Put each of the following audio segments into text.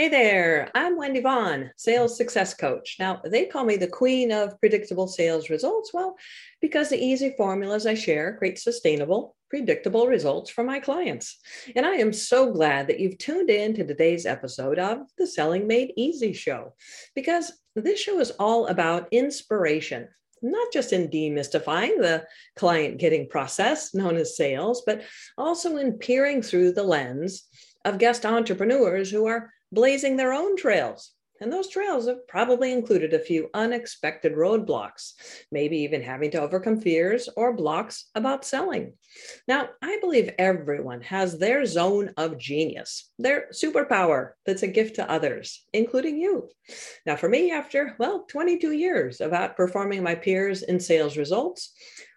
Hey there, I'm Wendy Vaughn, sales success coach. Now, they call me the queen of predictable sales results. Well, because the easy formulas I share create sustainable, predictable results for my clients. And I am so glad that you've tuned in to today's episode of the Selling Made Easy show, because this show is all about inspiration. Not just in demystifying the client getting process known as sales, but also in peering through the lens of guest entrepreneurs who are blazing their own trails. And those trails have probably included a few unexpected roadblocks, maybe even having to overcome fears or blocks about selling. Now, I believe everyone has their zone of genius, their superpower that's a gift to others, including you. Now, for me, after, well, 22 years of outperforming my peers in sales results,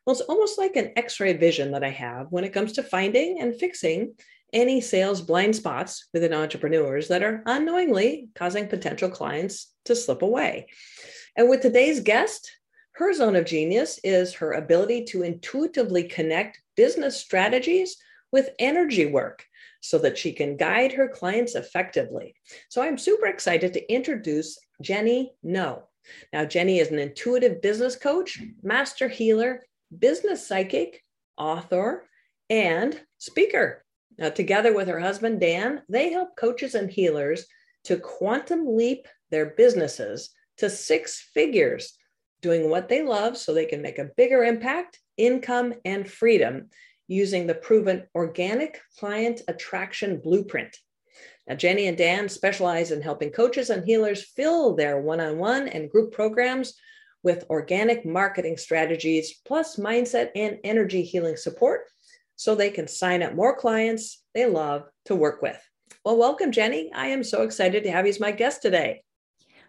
well, it's almost like an x ray vision that I have when it comes to finding and fixing any sales blind spots within entrepreneurs that are unknowingly causing potential clients to slip away. And with today's guest, her zone of genius is her ability to intuitively connect business strategies with energy work so that she can guide her clients effectively. So I'm super excited to introduce Jenny Ngo. Now, Jenny is an intuitive business coach, master healer, business psychic, author, and speaker. Now, together with her husband, Dan, they help coaches and healers to quantum leap their businesses to six figures, doing what they love so they can make a bigger impact, income, and freedom using the proven organic client attraction blueprint. Now, Jenny and Dan specialize in helping coaches and healers fill their one on one and group programs with organic marketing strategies, plus mindset and energy healing support so they can sign up more clients they love to work with. Well, welcome, Jenny. I am so excited to have you as my guest today.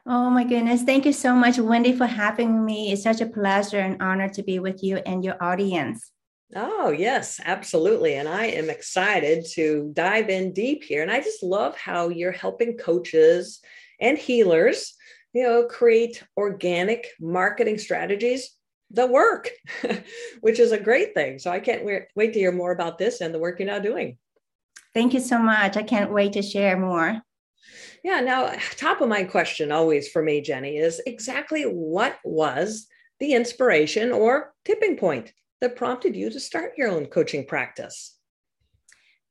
Oh my goodness. Thank you so much, Wendy, for having me. It's such a pleasure and honor to be with you and your audience. Oh, yes, absolutely. And I am excited to dive in deep here. And I just love how you're helping coaches and healers, you know, create organic marketing strategies the work, which is a great thing. So I can't wait, to hear more about this and the work you're now doing. Thank you so much. I can't wait to share more. Yeah. Now, top of mind question always for me, Jenny, is exactly what was the inspiration or tipping point that prompted you to start your own coaching practice?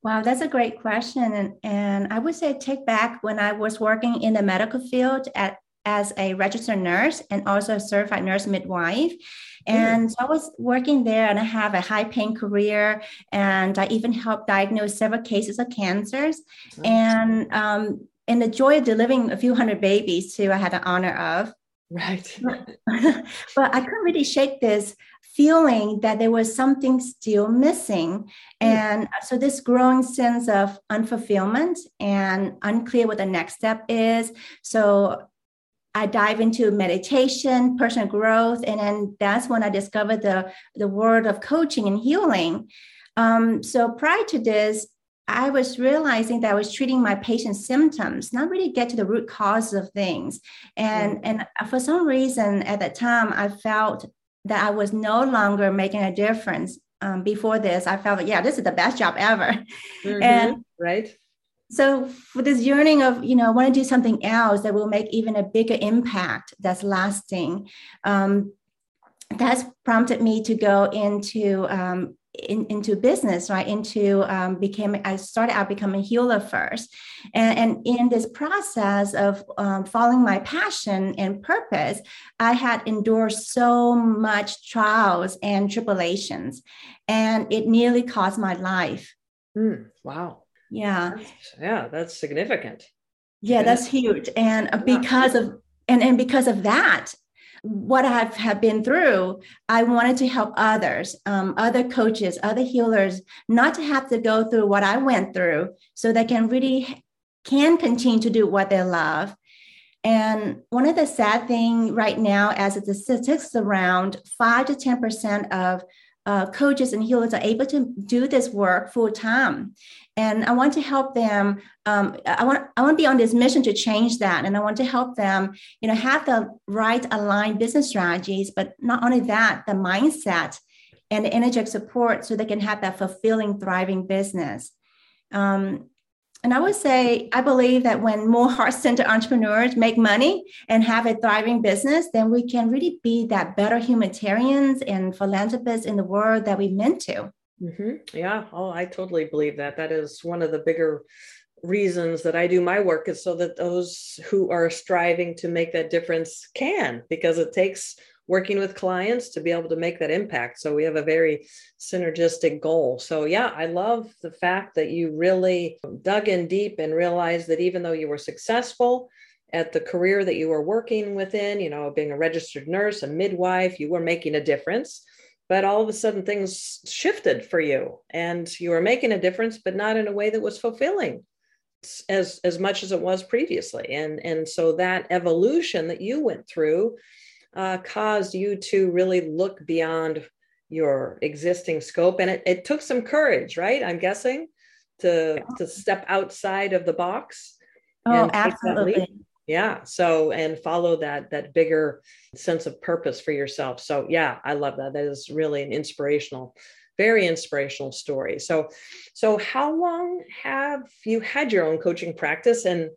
Wow, that's a great question. And, and I would say take back when I was working in the medical field at as a registered nurse and also a certified nurse midwife. Hmm. And mm. so I was working there and I have a high paying career. And I even helped diagnose several cases of cancers. Nice. And um, and the joy of delivering a few hundred babies too, I had the honor of. Right. but I couldn't really shake this feeling that there was something still missing. Mm. And so this growing sense of unfulfillment and unclear what the next step is. So I dive into meditation, personal growth, and then that's when I discovered the the world of coaching and healing. Um, so prior to this, I was realizing that I was treating my patient's symptoms, not really get to the root cause of things. And mm-hmm. and for some reason at that time, I felt that I was no longer making a difference. Um, before this, I felt, yeah, this is the best job ever. Mm-hmm. And right so for this yearning of you know i want to do something else that will make even a bigger impact that's lasting um, that's prompted me to go into um, in, into business right? Into um, became i started out becoming a healer first. And, and in this process of um, following my passion and purpose i had endured so much trials and tribulations and it nearly cost my life. Mm, wow yeah. That's, yeah that's significant. Yeah that's huge. And because of and and because of that what i have have been through i wanted to help others um, other coaches other healers not to have to go through what i went through so they can really can continue to do what they love. And one of the sad thing right now as the statistics around 5 to 10% of uh, coaches and healers are able to do this work full time and i want to help them um, i want i want to be on this mission to change that. And i want to help them you know have the right aligned business strategies but not only that the mindset and the energetic support so they can have that fulfilling thriving business. Um, And I would say, I believe that when more heart centered entrepreneurs make money and have a thriving business, then we can really be that better humanitarians and philanthropists in the world that we meant to. Mm-hmm. Yeah. Oh, I totally believe that. That is one of the bigger reasons that I do my work is so that those who are striving to make that difference can, because it takes working with clients to be able to make that impact. So we have a very synergistic goal. So, yeah, I love the fact that you really dug in deep and realized that even though you were successful at the career that you were working within, you know, being a registered nurse, a midwife, you were making a difference. But all of a sudden, things shifted for you, and you were making a difference, but not in a way that was fulfilling as as much as it was previously. And and so that evolution that you went through uh, caused you to really look beyond your existing scope. And it, it took some courage right? I'm guessing to to step outside of the box oh absolutely. Yeah. So and follow that that bigger sense of purpose for yourself. So yeah i love that. That is really an inspirational very inspirational story. So so how long have you had your own coaching practice? And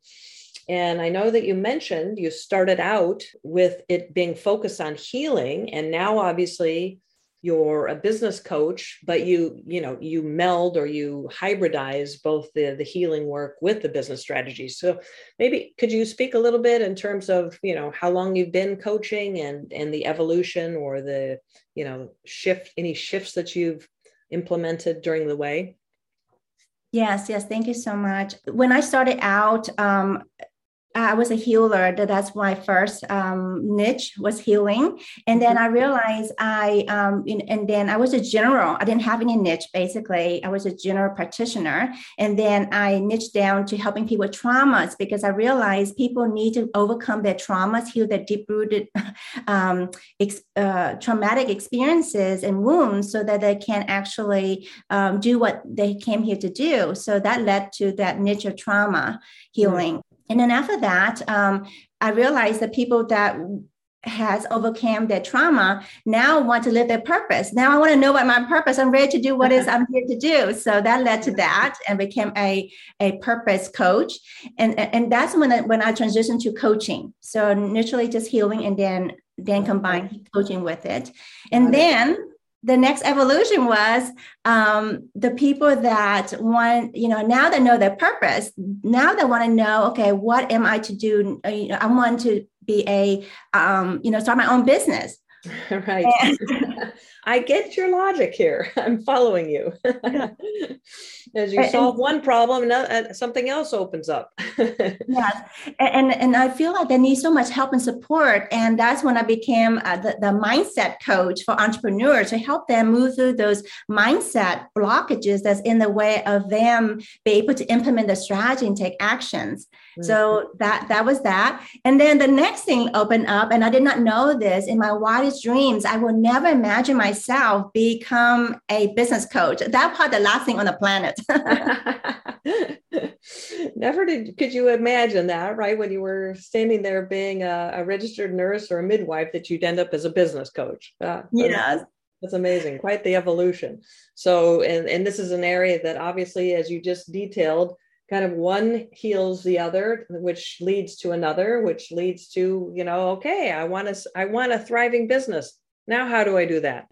and I know that you mentioned you started out with it being focused on healing, and now obviously you're a business coach, but you you know you meld or you hybridize both the the healing work with the business strategies. So maybe could you speak a little bit in terms of you know how long you've been coaching and and the evolution or the you know shift any shifts that you've implemented during the way? Yes, yes. Thank you so much. When I started out, um, I was a healer. That's my first um, niche was healing, and then mm-hmm. I realized I um, and then I was a general. I didn't have any niche. Basically, I was a general practitioner, and then I niched down to helping people with traumas because I realized people need to overcome their traumas, heal their deep-rooted um, ex- uh, traumatic experiences and wounds, so that they can actually um, do what they came here to do. So that led to that niche of trauma healing. Mm-hmm and then after that, um, I realized that people that has overcome their trauma now want to live their purpose. Now I want to know what my purpose. I'm ready to do what is I'm here to do. So that led to that and became a, a purpose coach. And, and that's when I, when I transitioned to coaching. So initially just healing and then then combine coaching with it. And then the next evolution was um, the people that want, you know, now they know their purpose. Now they want to know, okay, what am I to do? Uh, I want to be a, um, you know, start my own business. right. I get your logic here. I'm following you. As you solve one problem, uh, something else opens up. yes, and and I feel like they need so much help and support, and that's when I became uh, the, the mindset coach for entrepreneurs to help them move through those mindset blockages that's in the way of them be able to implement the strategy and take actions. Mm-hmm. So that that was that, and then the next thing opened up, and I did not know this in my wildest dreams. I will never imagine myself become a business coach. That part, the last thing on the planet. Never did could you imagine that, right? When you were standing there being a, a registered nurse or a midwife, that you'd end up as a business coach. Uh, yes. That's amazing. Quite the evolution. So, and, and this is an area that obviously, as you just detailed, kind of one heals the other which leads to another which leads to you know okay i want to i want a thriving business now, how do I do that?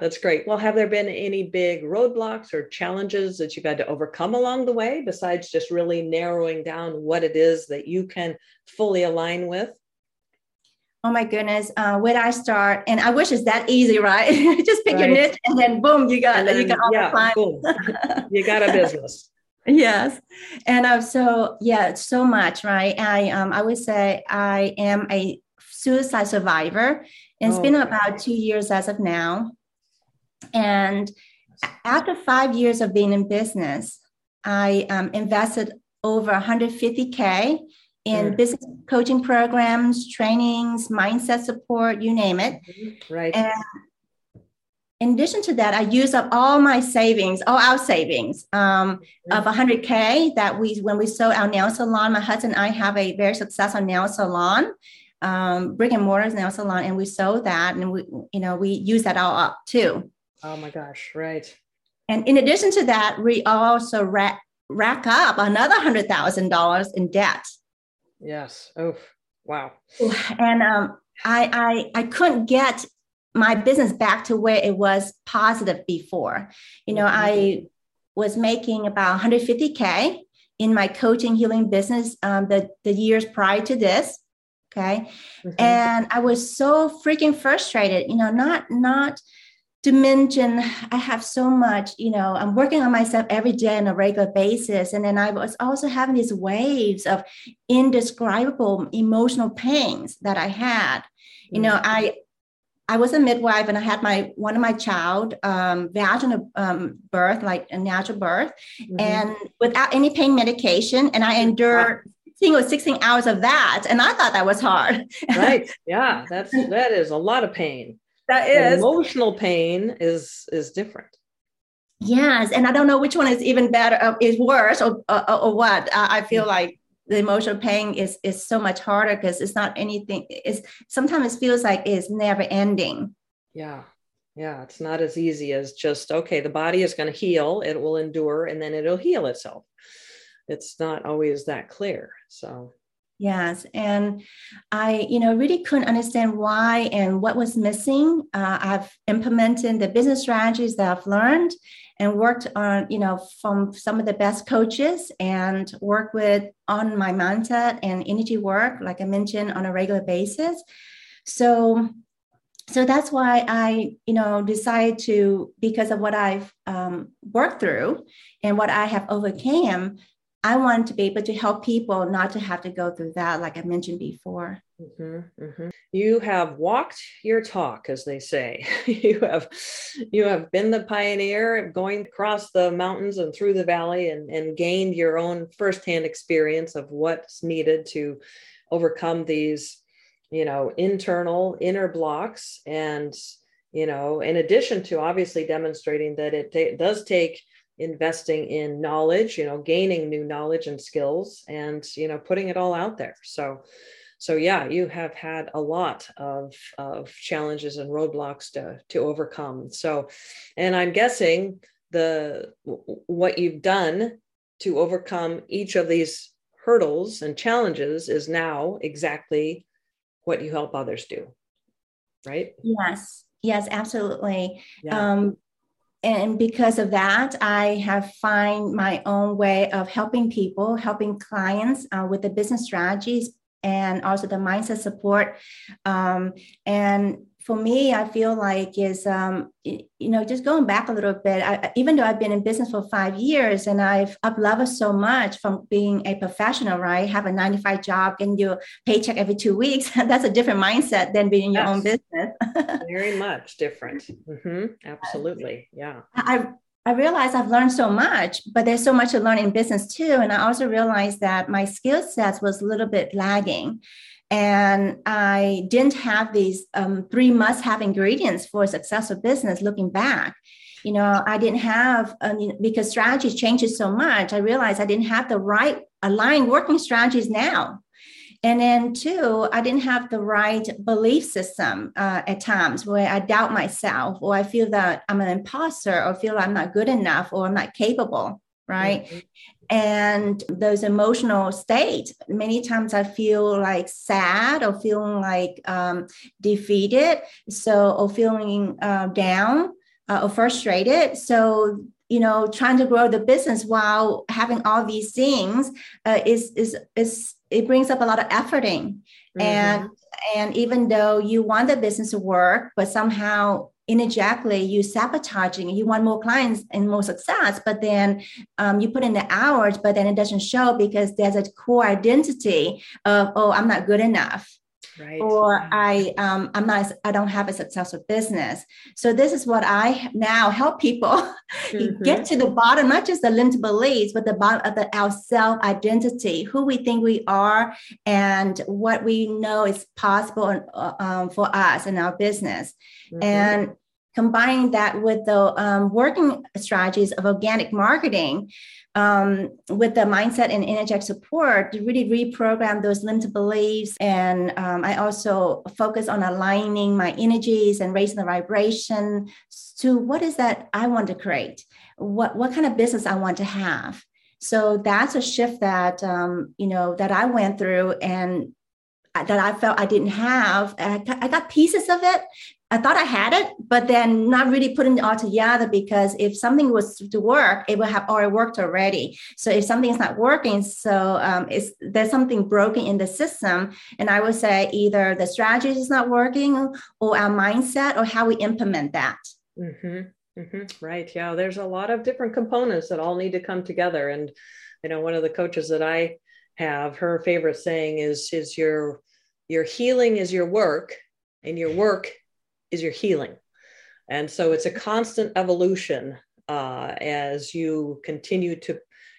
That's great. Well, have there been any big roadblocks or challenges that you've had to overcome along the way besides just really narrowing down what it is that you can fully align with? Oh my goodness, uh, where do I start? And I wish it's that easy, right? just pick right. your niche and then boom, you got then, you got all yeah, the clients. you got a business. yes, and uh, so yeah, so much, right? I um I would say I am a suicide survivor and it's oh, been about two years as of now. And after five years of being in business, I um, invested over 150K in mm. business coaching programs, trainings, mindset support, you name it. Mm-hmm. Right. And in addition to that, I used up all my savings, all our savings um, of 100K that we, when we sold our nail salon, my husband and I have a very successful nail salon um, brick and mortar nail salon, and we sold that, and we, you know, we use that all up too. Oh my gosh! Right. And in addition to that, we also ra- rack up another hundred thousand dollars in debt. Yes. Oh, wow. And um, I, I I couldn't get my business back to where it was positive before. You know, mm-hmm. I was making about 150k in my coaching healing business um, the the years prior to this. Okay, mm-hmm. and I was so freaking frustrated. You know, not not to mention I have so much, you know, I'm working on myself every day on a regular basis. And then I was also having these waves of indescribable emotional pains that I had. You know, mm-hmm. I I was a midwife and I had my one of my child um, vaginal um, birth, like a natural birth, mm-hmm. and without any pain medication. And I endured think it was 16 hours of that. And I thought that was hard. right. Yeah. That's that is a lot of pain. That is emotional pain is is different. Yes, and I don't know which one is even better, uh, is worse, or or, or what. Uh, I feel mm-hmm. like the emotional pain is is so much harder because it's not anything. It's sometimes it feels like it's never ending. Yeah, yeah, it's not as easy as just okay. The body is going to heal; it will endure, and then it'll heal itself. It's not always that clear. So Yes, and I, you know, really couldn't understand why and what was missing. Uh, I've implemented the business strategies that I've learned and worked on, you know, from some of the best coaches and work with on my mindset and energy work, like I mentioned, on a regular basis. So, so that's why I, you know, decided to because of what I've um, worked through and what I have overcame I want to be able to help people not to have to go through that, like I mentioned before. Mm-hmm, mm-hmm. You have walked your talk, as they say. you have you have been the pioneer, going across the mountains and through the valley, and, and gained your own firsthand experience of what's needed to overcome these, you know, internal inner blocks. And you know, in addition to obviously demonstrating that it, t- does take investing in knowledge you know gaining new knowledge and skills and you know putting it all out there. So so yeah you have had a lot of of challenges and roadblocks to to overcome. So and i'm guessing the what you've done to overcome each of these hurdles and challenges is now exactly what you help others do right? Yes. Yes absolutely. Yeah. um and because of that i have find my own way of helping people helping clients uh, with the business strategies and also the mindset support. Um, and for me, I feel like is um, you know just going back a little bit. I, even though I've been in business for five years and I've I've loved so much from being a professional, right? Have a nine to five job, getting your paycheck every two weeks. That's a different mindset than being in yes. your own business. Very much different. Mm-hmm. Absolutely, yeah. I I realized I've learned so much, but there's so much to learn in business too. And I also realized that my skill sets was a little bit lagging and I didn't have these um, three must-have ingredients for a successful business. Looking back, you know, I didn't have um, because strategy changes so much. I realized I didn't have the right aligned working strategies now. And then two, I didn't have the right belief system uh, at times where I doubt myself or I feel that I'm an imposter or feel I'm not good enough or I'm not capable right mm-hmm and those emotional states many times i feel like sad or feeling like um, defeated so or feeling uh, down uh, or frustrated so you know trying to grow the business while having all these things uh, is is is it brings up a lot of efforting mm-hmm. and and even though you want the business to work but somehow energetically you sabotaging you want more clients and more success but then um, you put in the hours but then it doesn't show because there's a core identity of oh i'm not good enough right or i um, i'm not i don't have a successful business so this is what i now help people mm-hmm. get to the bottom not just the limited beliefs but the bottom of the our self identity who we think we are and what we know is possible uh, um, for us in our business mm-hmm. and combining that with the um, working strategies of organic marketing um, with the mindset and energetic support to really reprogram those limited beliefs. And um, I also focus on aligning my energies and raising the vibration to what is that I want to create, what, what kind of business I want to have. So that's a shift that um, you know that I went through and that I felt I didn't have. I got pieces of it. I thought I had it, but then not really putting it all together because if something was to work, it would have already worked already. So if something's not working, so um, it's there's something broken in the system, and I would say either the strategy is not working, or our mindset, or how we implement that. Mm-hmm. Mm-hmm. Right. Yeah. There's a lot of different components that all need to come together. And, you know, one of the coaches that I have, her favorite saying is, is your, your healing is your work and your work is your healing. And so it's a constant evolution uh, as you continue to,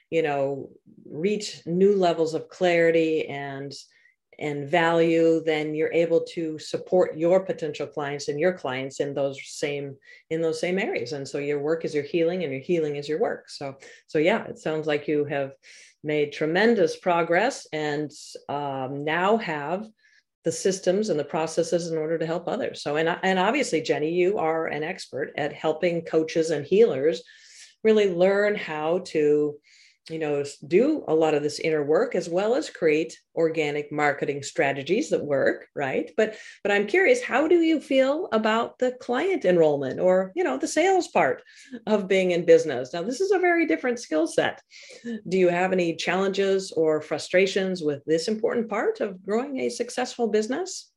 you know, reach new levels of clarity and and value, then you're able to support your potential clients and your clients in those same in those same areas. And so your work is your healing, and your healing is your work. So so yeah, it sounds like you have made tremendous progress and um, now have the systems and the processes in order to help others. So and and obviously, Jenny, you are an expert at helping coaches and healers really learn how to you know do a lot of this inner work as well as create organic marketing strategies that work right but but i'm curious how do you feel about the client enrollment or you know the sales part of being in business now this is a very different skill set do you have any challenges or frustrations with this important part of growing a successful business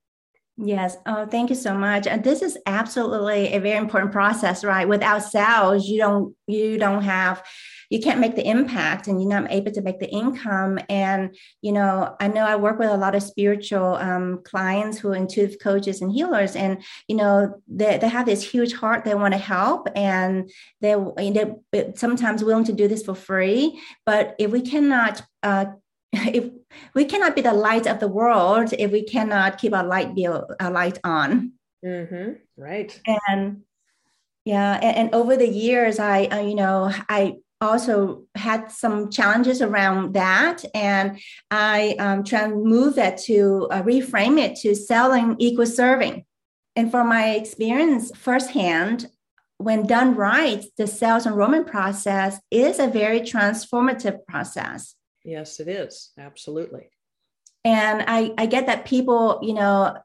Yes. Oh, thank you so much. And this is absolutely a very important process, right? Without sales, you don't you don't have you can't make the impact and you're not able to make the income. And, you know, I know I work with a lot of spiritual um, clients who are intuitive coaches and healers. And, you know, they, they have this huge heart. They want to help and they, they're sometimes willing to do this for free. But if we cannot, uh, if we cannot be the light of the world if we cannot keep our light bill our light on mm-hmm. right and yeah and, and, over the years i uh, you know i also had some challenges around that and i um, try to move that to uh, reframe it to selling equal serving and from my experience firsthand when done right the sales enrollment process is a very transformative process Yes, it is. Absolutely. And I, I get that people, you know,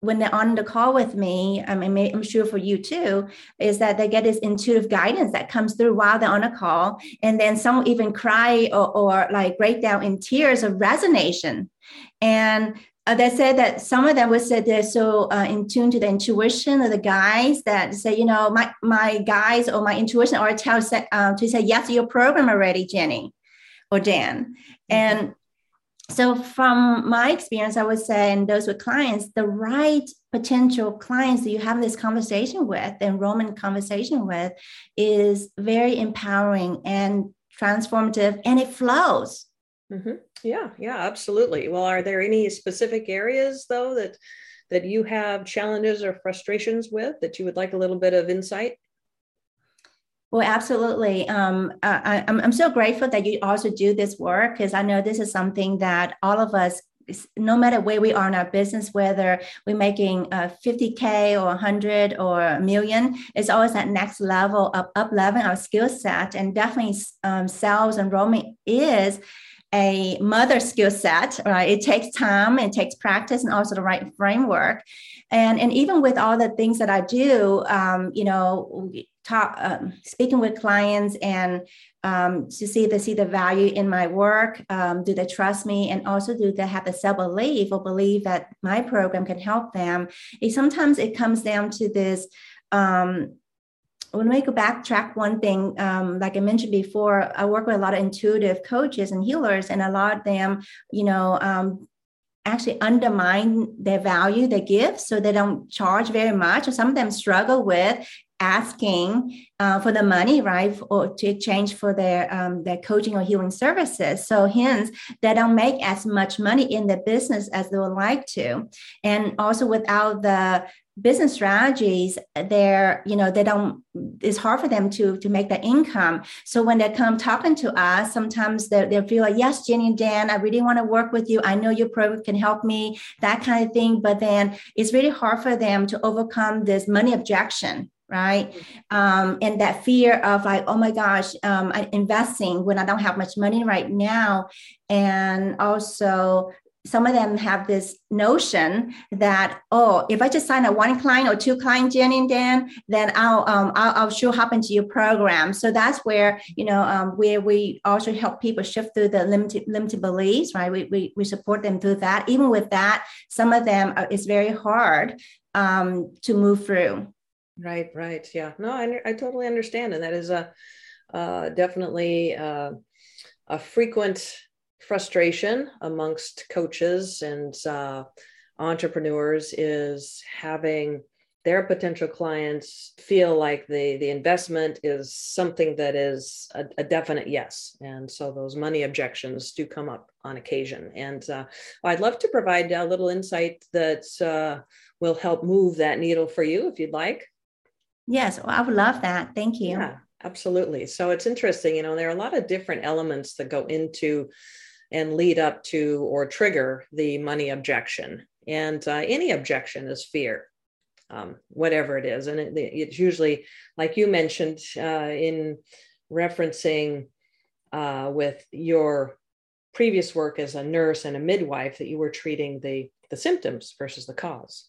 when they're on the call with me, I mean, I'm sure for you too, is that they get this intuitive guidance that comes through while they're on a call. And then some even cry or, or like break down in tears of resignation. And uh, they said that some of them would say they're so uh, in tune to the intuition of the guys that say, you know, my my guys or my intuition or tell uh, to say yes to your program already, Jenny or Dan. Mm-hmm. And so from my experience, I would say, and those with clients, the right potential clients that you have this conversation with, the enrollment conversation with, is very empowering and transformative, and it flows. Mm-hmm. Yeah, yeah, absolutely. Well, are there any specific areas though that that you have challenges or frustrations with that you would like a little bit of insight? Well, absolutely. Um, I, I'm, I'm so grateful that you also do this work because I know this is something that all of us no matter where we are in our business, whether we're making uh, 50K or 100 or a million, it's always that next level of up leveling our skill set. And definitely um, sales enrollment is a mother skill set, right? It takes time, it takes practice, and also the right framework. And, and even with all the things that I do, um, you know, talk, um, speaking with clients and um, to see if they see the value in my work, um, do they trust me, and also do they have the self belief or believe that my program can help them? It, sometimes it comes down to this um, when we go backtrack one thing, um, like I mentioned before, I work with a lot of intuitive coaches and healers, and a lot of them, you know, um, actually undermine their value they give, so they don't charge very much. Or some of them struggle with asking uh, for the money, right, or to exchange for their um, their coaching or healing services. So hence, they don't make as much money in the business as they would like to, and also without the business strategies they're you know they don't it's hard for them to to make that income. So when they come talking to us sometimes they, they feel like yes jenny and dan i really want to work with you. I know your program can help me that kind of thing. But then it's really hard for them to overcome this money objection right? Um, and that fear of like, oh my gosh, um, I'm investing when I don't have much money right now. And also some of them have this notion that oh if i just sign a one client or two client jenny and dan then i'll um, I'll, I'll sure hop into your program so that's where you know um, where we also help people shift through the limited limited beliefs right we, we, we support them through that even with that some of them it's very hard um, to move through right right yeah. No i, I totally understand and that is a uh, definitely uh, a frequent frustration amongst coaches and uh, entrepreneurs is having their potential clients feel like the the investment is something that is a, a definite yes and so those money objections do come up on occasion. And uh, i'd love to provide a little insight that uh, will help move that needle for you if you'd like yes well, i would love that thank you yeah absolutely so it's interesting you know there are a lot of different elements that go into and lead up to or trigger the money objection. And uh, any objection is fear, um, whatever it is. And it, it's usually, like you mentioned uh, in referencing uh, with your previous work as a nurse and a midwife, that you were treating the, the symptoms versus the cause.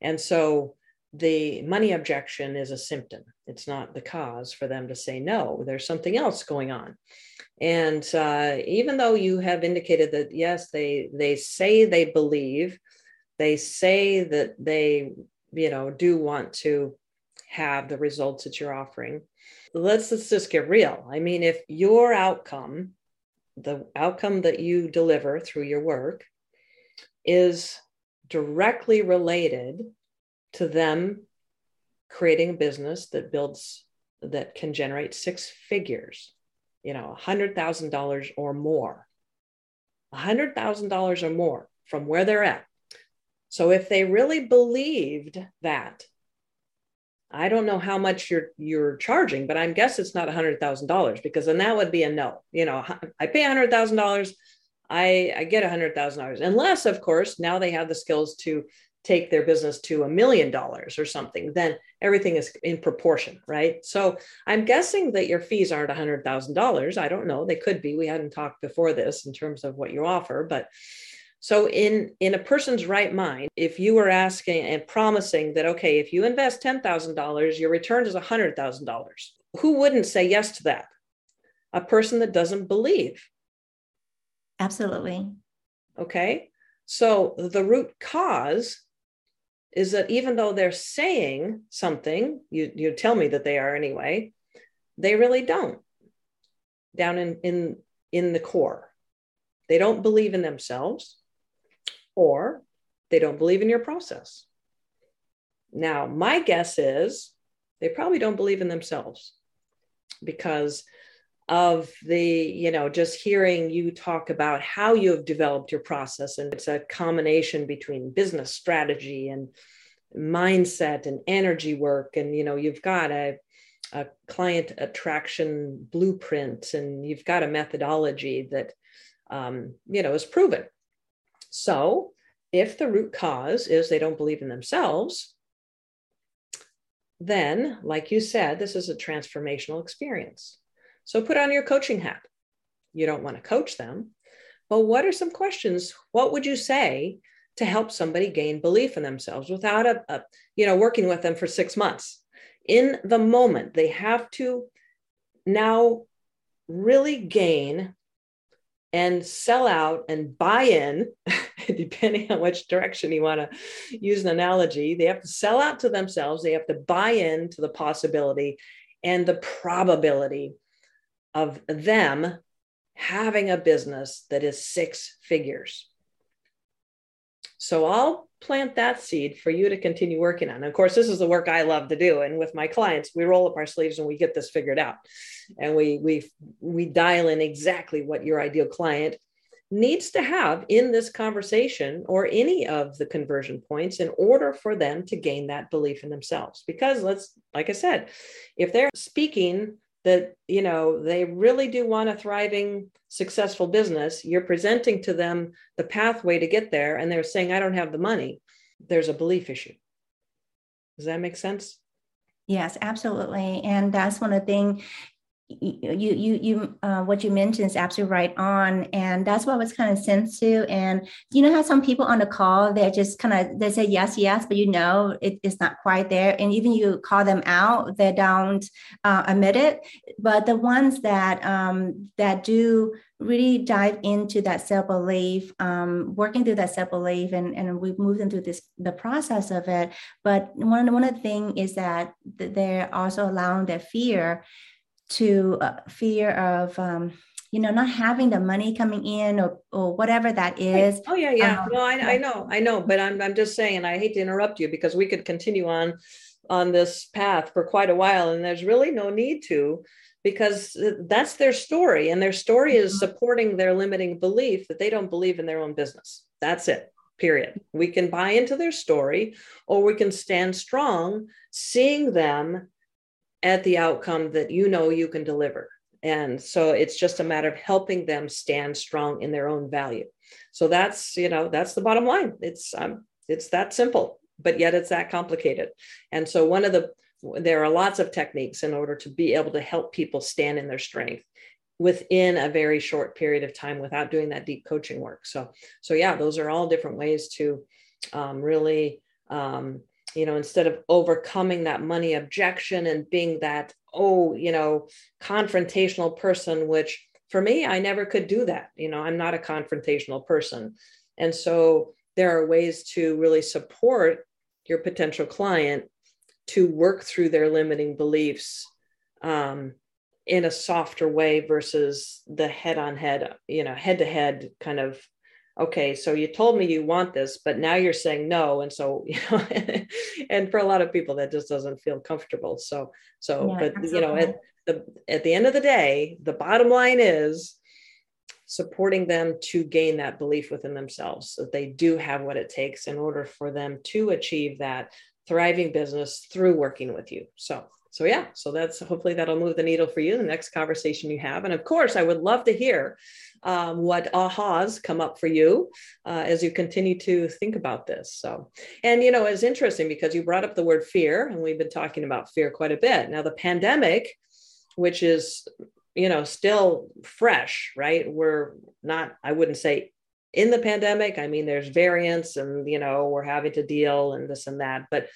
And so the money objection is a symptom. It's not the cause for them to say no. There's something else going on. And uh, even though you have indicated that yes, they they say they believe, they say that they you know do want to have the results that you're offering. Let's let's just get real. I mean, if your outcome, the outcome that you deliver through your work, is directly related to them creating a business that builds that can generate six figures you know $100000 or more. $100000 or more from where they're at. So if they really believed that i don't know how much you're you're charging but i'm guess it's not $100000 because then that would be a no. You know i pay $100000 I, I get $100,000 unless, of course, now they have the skills to take their business to a million dollars or something, then everything is in proportion, right? So I'm guessing that your fees aren't $100,000. I don't know. They could be. We hadn't talked before this in terms of what you offer, but so in in a person's right mind, if you were asking and promising that okay, if you invest $10,000, your return is $100,000. Who wouldn't say yes to that? A person that doesn't believe. Absolutely. Okay? So the root cause is that even though they're saying something, you, you tell me that they are anyway, they really don't down in, in, in the core. They don't believe in themselves or they don't believe in your process. Now, my guess is they probably don't believe in themselves because of the you know just hearing you talk about how you have developed your process and it's a combination between business strategy and mindset and energy work and you know you've got a, a client attraction blueprint and you've got a methodology that um, you know is proven. So if the root cause is they don't believe in themselves then like you said this is a transformational experience so put on your coaching hat. You don't want to coach them. But what are some questions? What would you say to help somebody gain belief in themselves without a, a you know working with them for six months? In the moment, they have to now really gain and sell out and buy in, depending on which direction you want to use an analogy. They have to sell out to themselves, they have to buy in to the possibility and the probability of them having a business that is six figures. So I'll plant that seed for you to continue working on. Of course, this is the work I love to do. And with my clients, we roll up our sleeves and we get this figured out. And we we we dial in exactly what your ideal client needs to have in this conversation or any of the conversion points in order for them to gain that belief in themselves. Because let's, like I said, if they're speaking that you know they really do want a thriving successful business. You're presenting to them the pathway to get there and they're saying i don't have the money. There's a belief issue. Does that make sense? Yes, absolutely. And that's one of the things you you you uh, what you mentioned is absolutely right on and that's what I was kind of sent to and you know how some people on the call they're just kind of they say yes yes but you know it, it's not quite there and even you call them out they don't uh, admit it but the ones that um, that do really dive into that self-belief um, working through that self-belief and, and we've moved them through this the process of it but one, one of the things is that they're also allowing their fear to uh, fear of um, you know not having the money coming in or, or whatever that is oh yeah yeah. um, no I, I know i know but I'm, I'm just saying i hate to interrupt you because we could continue on on this path for quite a while and there's really no need to because that's their story and their story is mm-hmm. supporting their limiting belief that they don't believe in their own business. That's it period. We can buy into their story or we can stand strong seeing them at the outcome that you know you can deliver. And so it's just a matter of helping them stand strong in their own value. So that's, you know, that's the bottom line. It's um, it's that simple, but yet it's that complicated. And so one of the there are lots of techniques in order to be able to help people stand in their strength within a very short period of time without doing that deep coaching work. So so yeah, those are all different ways to um, really um, you know instead of overcoming that money objection and being that oh you know confrontational person which for me i never could do that. You know i'm not a confrontational person. And so there are ways to really support your potential client to work through their limiting beliefs um, in a softer way versus the head on head you know head to head kind of okay so you told me you want this but now you're saying no and so you know and for a lot of people that just doesn't feel comfortable so so yeah, but absolutely. you know at the at the end of the day the bottom line is supporting them to gain that belief within themselves that they do have what it takes in order for them to achieve that thriving business through working with you so so yeah so that's hopefully that'll move the needle for you the next conversation you have and of course i would love to hear um, what ahas come up for you uh, as you continue to think about this. So, and you know, it's interesting because you brought up the word fear, and we've been talking about fear quite a bit. Now, the pandemic, which is you know still fresh, right? We're not, I wouldn't say in the pandemic. I mean, there's variants, and you know, we're having to deal and this and that, but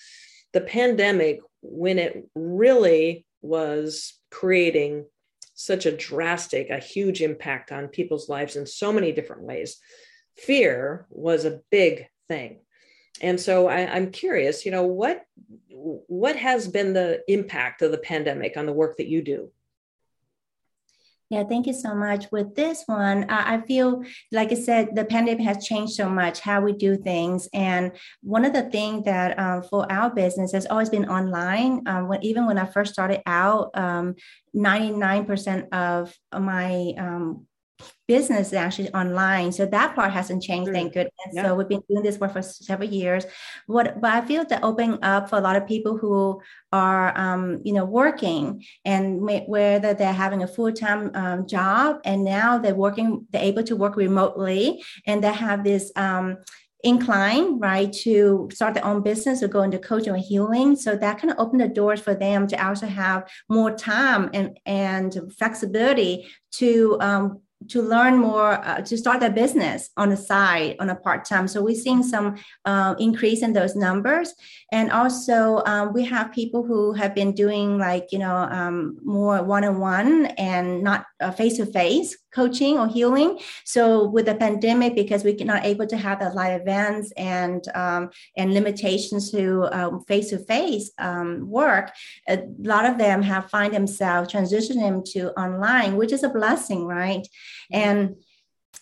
the pandemic, when it really was creating such a drastic, a huge impact on people's lives in so many different ways. Fear was a big thing. And so I, I'm curious, you know, what what has been the impact of the pandemic on the work that you do? Yeah, thank you so much. With this one, I feel like I said, the pandemic has changed so much how we do things. And one of the things that uh, for our business has always been online. Um, when even when I first started out, um, 99% of my um, business is actually online. So that part hasn't changed, mm. thank goodness. Yeah. So we've been doing this work for several years. What but I feel that opening up for a lot of people who are um, you know working and whether they're having a full-time um, job and now they're working, they're able to work remotely and they have this um, incline, right, to start their own business or go into coaching or healing. So that kind of opened the doors for them to also have more time and, and flexibility to um, to learn more uh, to start a business on the side on a part-time. So we're seeing some uh, increase in those numbers. And also um, we have people who have been doing like you know um, more one-on-one and not uh, face-to-face coaching or healing. So with the pandemic because we're not able to have the live events and um, and limitations to um, face-to-face um, work a lot of them have find themselves transitioning to online which is a blessing right? And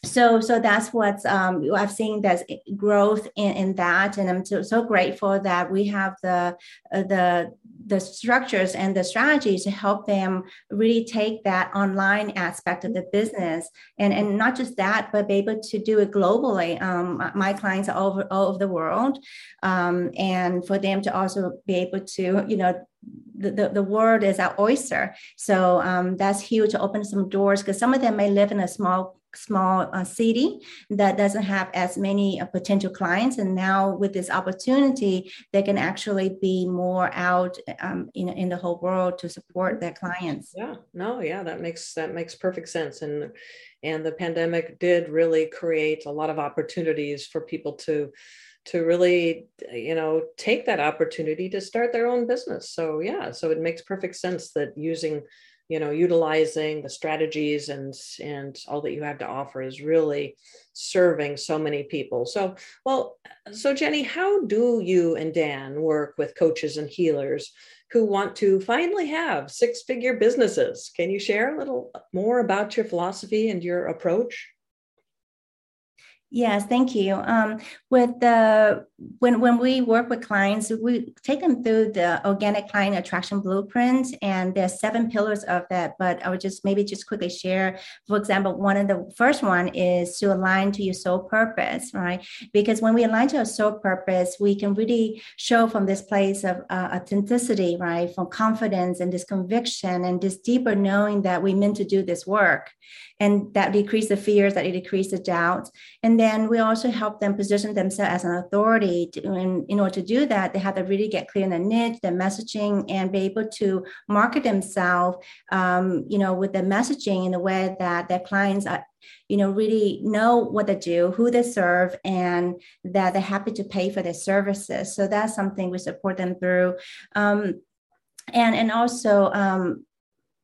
so so that's what um, I've seen there's growth in, in that, and I'm so, so grateful that we have the uh, the the structures and the strategies to help them really take that online aspect of the business. And and not just that but be able to do it globally. Um, my clients are all over, all over the world. Um, and for them to also be able to you know the, the, the world is our oyster. So um, that's huge to open some doors because some of them may live in a small small uh, city that doesn't have as many uh, potential clients. And now with this opportunity they can actually be more out um, in, in the whole world to support their clients. Yeah. No yeah that makes that makes perfect sense. And and the pandemic did really create a lot of opportunities for people to to really you know take that opportunity to start their own business. So yeah so it makes perfect sense that using you know utilizing the strategies and and all that you have to offer is really serving so many people. So well so jenny how do you and dan work with coaches and healers who want to finally have six figure businesses? Can you share a little more about your philosophy and your approach Yes, thank you. Um, with the when when we work with clients, we take them through the organic client attraction blueprint, and there's seven pillars of that. But I would just maybe just quickly share. For example, one of the first one is to align to your soul purpose, right? Because when we align to our soul purpose, we can really show from this place of uh, authenticity, right? From confidence and this conviction and this deeper knowing that we meant to do this work, and that decrease the fears, that it decrease the doubts, and then we also help them position themselves as an authority. To, and in order to do that, they have to really get clear in their niche, their messaging, and be able to market themselves, um, you know, with the messaging in a way that their clients are you know really know what they do who they serve and that they're happy to pay for their services so that's something we support them through um, and and also um,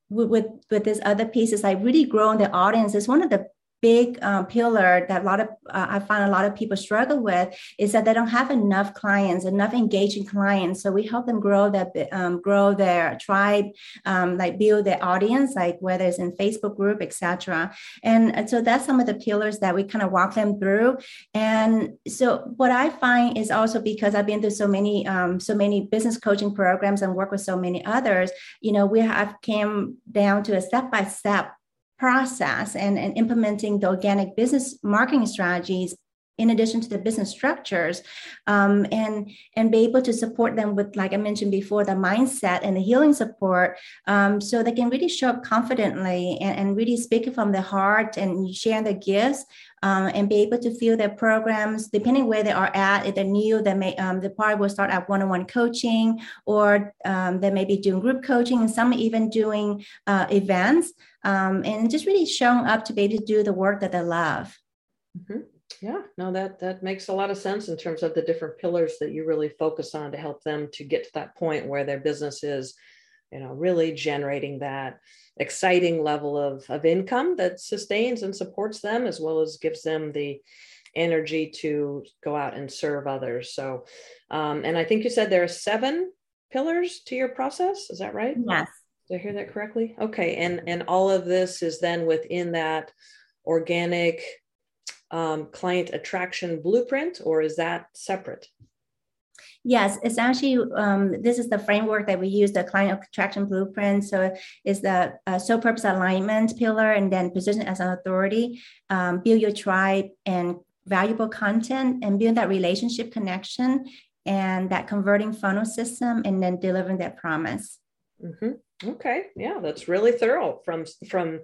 with with these other pieces i really grow in the audience is one of the big um, pillar that a lot of uh, I find a lot of people struggle with is that they don't have enough clients, enough engaging clients. So we help them grow that um, grow their tribe, um, like build their audience, like whether it's in Facebook group, etc. And so that's some of the pillars that we kind of walk them through. And so what I find is also because I've been through so many um, so many business coaching programs and work with so many others, you know, we have came down to a step by step process and, and implementing the organic business marketing strategies in addition to the business structures um, and and be able to support them with like i mentioned before the mindset and the healing support um, so they can really show up confidently and, and really speak from the heart and share their gifts um, and be able to feel their programs depending where they are at if they're new they may um, the part will start at one-on-one coaching or um, they may be doing group coaching and some even doing uh, events um, and just really showing up to be able to do the work that they love. Mm-hmm. Yeah, no, that that makes a lot of sense in terms of the different pillars that you really focus on to help them to get to that point where their business is, you know, really generating that exciting level of, of income that sustains and supports them as well as gives them the energy to go out and serve others. So, um, and I think you said there are seven pillars to your process. Is that right? Yes. Did I hear that correctly? Okay, and and all of this is then within that organic um, client attraction blueprint, or is that separate? Yes, it's actually um, this is the framework that we use the client attraction blueprint. So it's the uh, soul purpose alignment pillar, and then position as an authority, um, build your tribe, and valuable content, and build that relationship connection, and that converting funnel system, and then delivering that promise. Mm-hmm. Okay, yeah, that's really thorough. From from,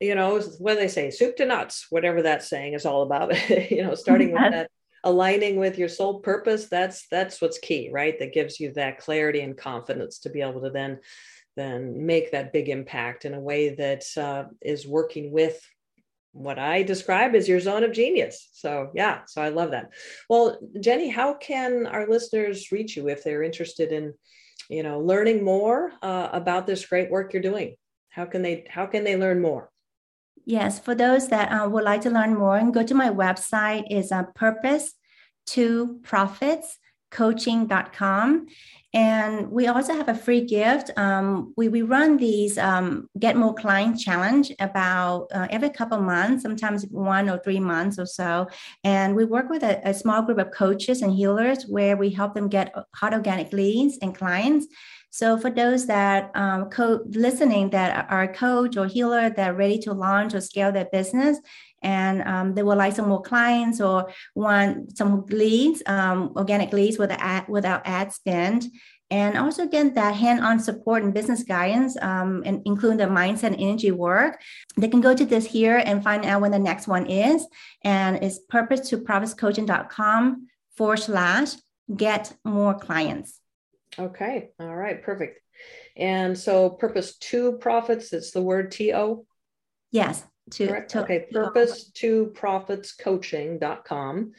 you know, what do they say? Soup to nuts, whatever that saying is all about. you know, starting with that, aligning with your soul purpose. That's that's what's key, right? That gives you that clarity and confidence to be able to then then make that big impact in a way that uh, is working with what I describe as your zone of genius. So, yeah, so I love that. Well, Jenny, how can our listeners reach you if they're interested in you know learning more uh, about this great work you're doing. How can they how can they learn more? Yes for those that uh, would like to learn more and go to my website is uh, purpose to profits coaching.com and we also have a free gift. Um, we, we run these um, Get More Client Challenge about uh, every couple months, sometimes one or three months or so. And we work with a, a small group of coaches and healers where we help them get hot organic leads and clients. So for those that um, co- listening that are a coach or healer that are ready to launch or scale their business, and um, they would like some more clients or want some leads, um, organic leads with ad, without ad spend, and also get that hand-on support and business guidance, um, and including the mindset and energy work, they can go to this here and find out when the next one is. And it's purpose to profitscoaching.com forward slash get more clients. Okay. All right. Perfect. And so purpose to profits, it's the word T-O? Yes. To, to okay. Purpose to profits coaching.com.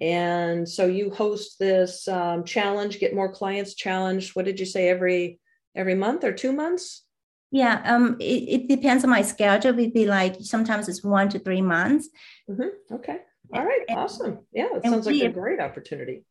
And so you host this um, challenge, get more clients challenge. What did you say every every month or two months? Yeah, um, it, it depends on my schedule. It'd be like sometimes it's one to three months. Mm-hmm. Okay. All right. Awesome. Yeah, it sounds like a great opportunity.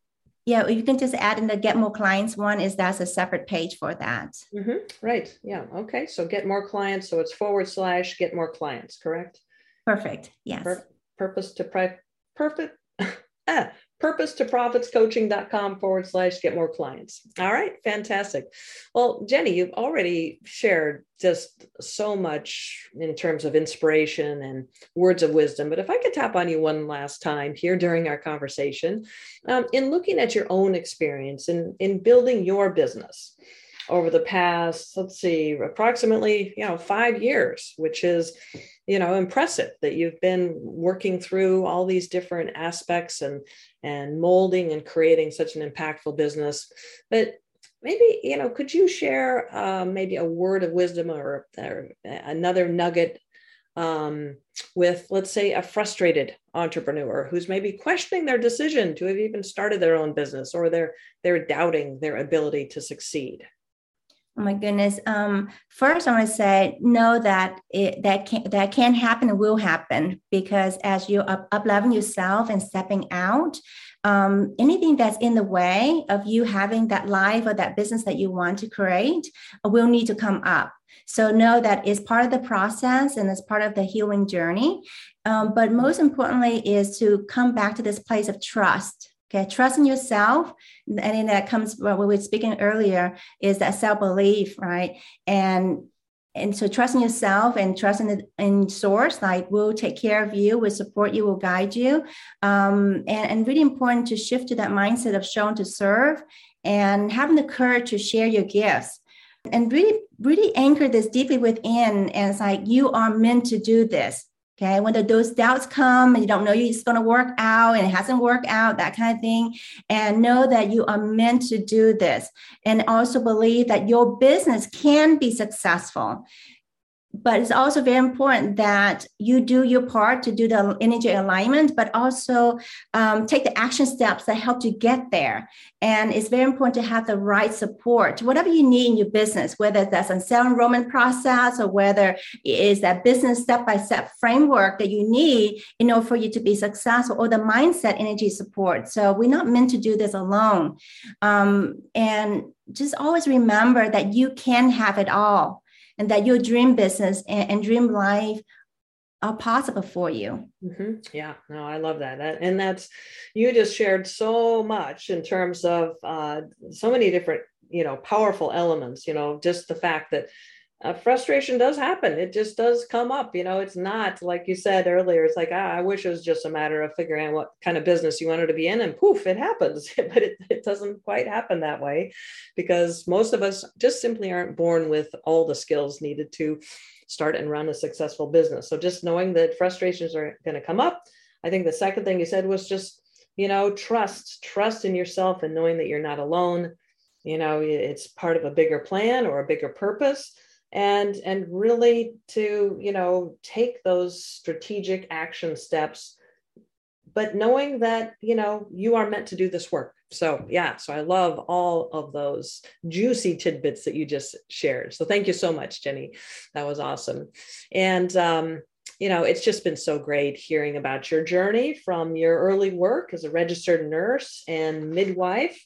Yeah, you can just add in the get more clients one is that's a separate page for that. Mm-hmm. Right. Yeah. Okay. So get more clients. So it's forward slash get more clients, correct? Perfect. Yes. Pur- purpose to pri- perfect ah, purpose to profits coaching.com forward slash get more clients. All right, fantastic. Well, Jenny, you've already shared just so much in terms of inspiration and words of wisdom. But if I could tap on you one last time here during our conversation, um, in looking at your own experience in, in building your business over the past, let's see, approximately, you know, five years, which is you know impressive that you've been working through all these different aspects and and molding and creating such an impactful business. But maybe you know could you share uh, maybe a word of wisdom or, or another nugget um, with let's say a frustrated entrepreneur who's maybe questioning their decision to have even started their own business or they're they're doubting their ability to succeed Oh my goodness. Um, first, I want to say know that it that can that can happen and will happen because as you up up leveling yourself and stepping out, um, anything that's in the way of you having that life or that business that you want to create will need to come up. So know that it's part of the process and it's part of the healing journey. Um, but most importantly, is to come back to this place of trust Okay, trust in yourself, and then that comes what we were speaking earlier is that self belief, right? And and so trusting yourself and trusting in, in source, like we'll take care of you, will support you, we'll guide you, um, and and really important to shift to that mindset of showing to serve and having the courage to share your gifts. And really really anchor this deeply within and it's like you are meant to do this Okay, when the, those doubts come and you don't know it's going to work out and it hasn't worked out, that kind of thing, and know that you are meant to do this, and also believe that your business can be successful but it's also very important that you do your part to do the energy alignment, but also um, take the action steps that help you get there. And it's very important to have the right support, whatever you need in your business, whether that's a sales enrollment process or whether it is that business step by step framework that you need in order for you to be successful, or the mindset energy support. So we're not meant to do this alone. Um, and just always remember that you can have it all and that your dream business and, and dream life are possible for you. Mm-hmm. Yeah, no, I love that. that. And that's, you just shared so much in terms of uh, so many different, you know, powerful elements, you know, just the fact that uh, frustration does happen. It just does come up. You know, it's not like you said earlier. It's like, ah, I wish it was just a matter of figuring out what kind of business you wanted to be in, and poof, it happens. but it, it doesn't quite happen that way because most of us just simply aren't born with all the skills needed to start and run a successful business. So just knowing that frustrations are going to come up. I think the second thing you said was just, you know, trust, trust in yourself and knowing that you're not alone. You know, it's part of a bigger plan or a bigger purpose and and really to you know take those strategic action steps but knowing that you know you are meant to do this work. So yeah so i love all of those juicy tidbits that you just shared. So thank you so much jenny. That was awesome. And um, you know, it's just been so great hearing about your journey from your early work as a registered nurse and midwife,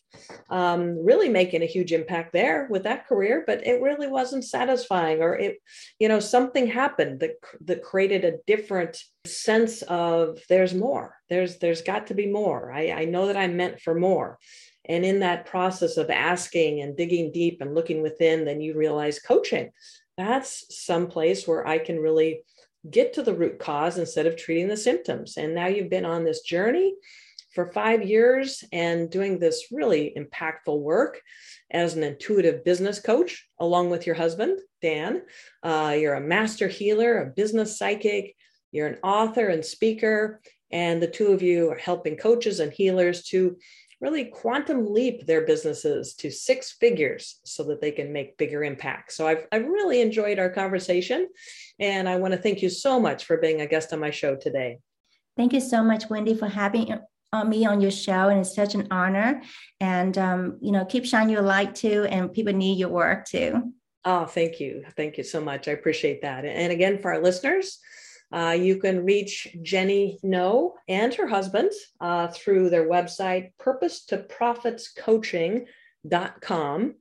um, really making a huge impact there with that career. But it really wasn't satisfying, or it, you know, something happened that that created a different sense of there's more. There's there's got to be more. I, I know that I'm meant for more. And in that process of asking and digging deep and looking within, then you realize coaching. That's some place where I can really get to the root cause instead of treating the symptoms. And now you've been on this journey for five years and doing this really impactful work as an intuitive business coach, along with your husband, Dan. Uh, you're a master healer, a business psychic, you're an author and speaker, and the two of you are helping coaches and healers to really quantum leap their businesses to six figures so that they can make bigger impacts. So I've, I've really enjoyed our conversation. And I want to thank you so much for being a guest on my show today. Thank you so much, Wendy, for having on me on your show. And it's such an honor. And, um, you know, keep shining your light too. And people need your work too. Oh, thank you. Thank you so much. I appreciate that. And again, for our listeners, uh, you can reach Jenny Ngo and her husband uh, through their website, purpose to profitscoaching.com.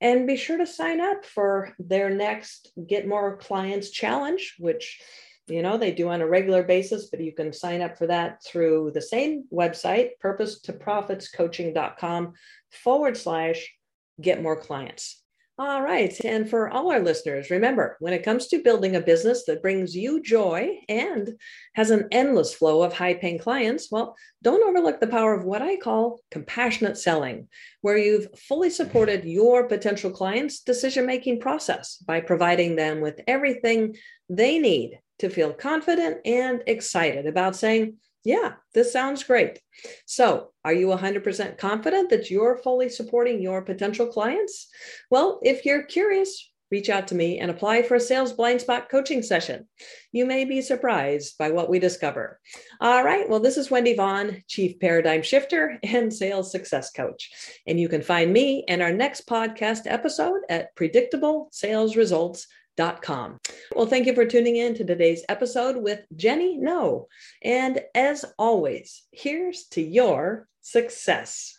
And be sure to sign up for their next Get More Clients Challenge, which you know they do on a regular basis, but you can sign up for that through the same website, purpose to profitscoaching.com forward slash get more clients. All right. And for all our listeners, remember when it comes to building a business that brings you joy and has an endless flow of high paying clients, well, don't overlook the power of what I call compassionate selling, where you've fully supported your potential clients' decision making process by providing them with everything they need to feel confident and excited about saying, yeah, this sounds great. So, are you 100% confident that you're fully supporting your potential clients? Well, if you're curious, reach out to me and apply for a sales blind spot coaching session. You may be surprised by what we discover. All right. Well, this is Wendy Vaughn, Chief Paradigm Shifter and Sales Success Coach. And you can find me and our next podcast episode at Predictable Sales Results Com. Well, thank you for tuning in to today's episode with Jenny Ngo. And as always, here's to your success.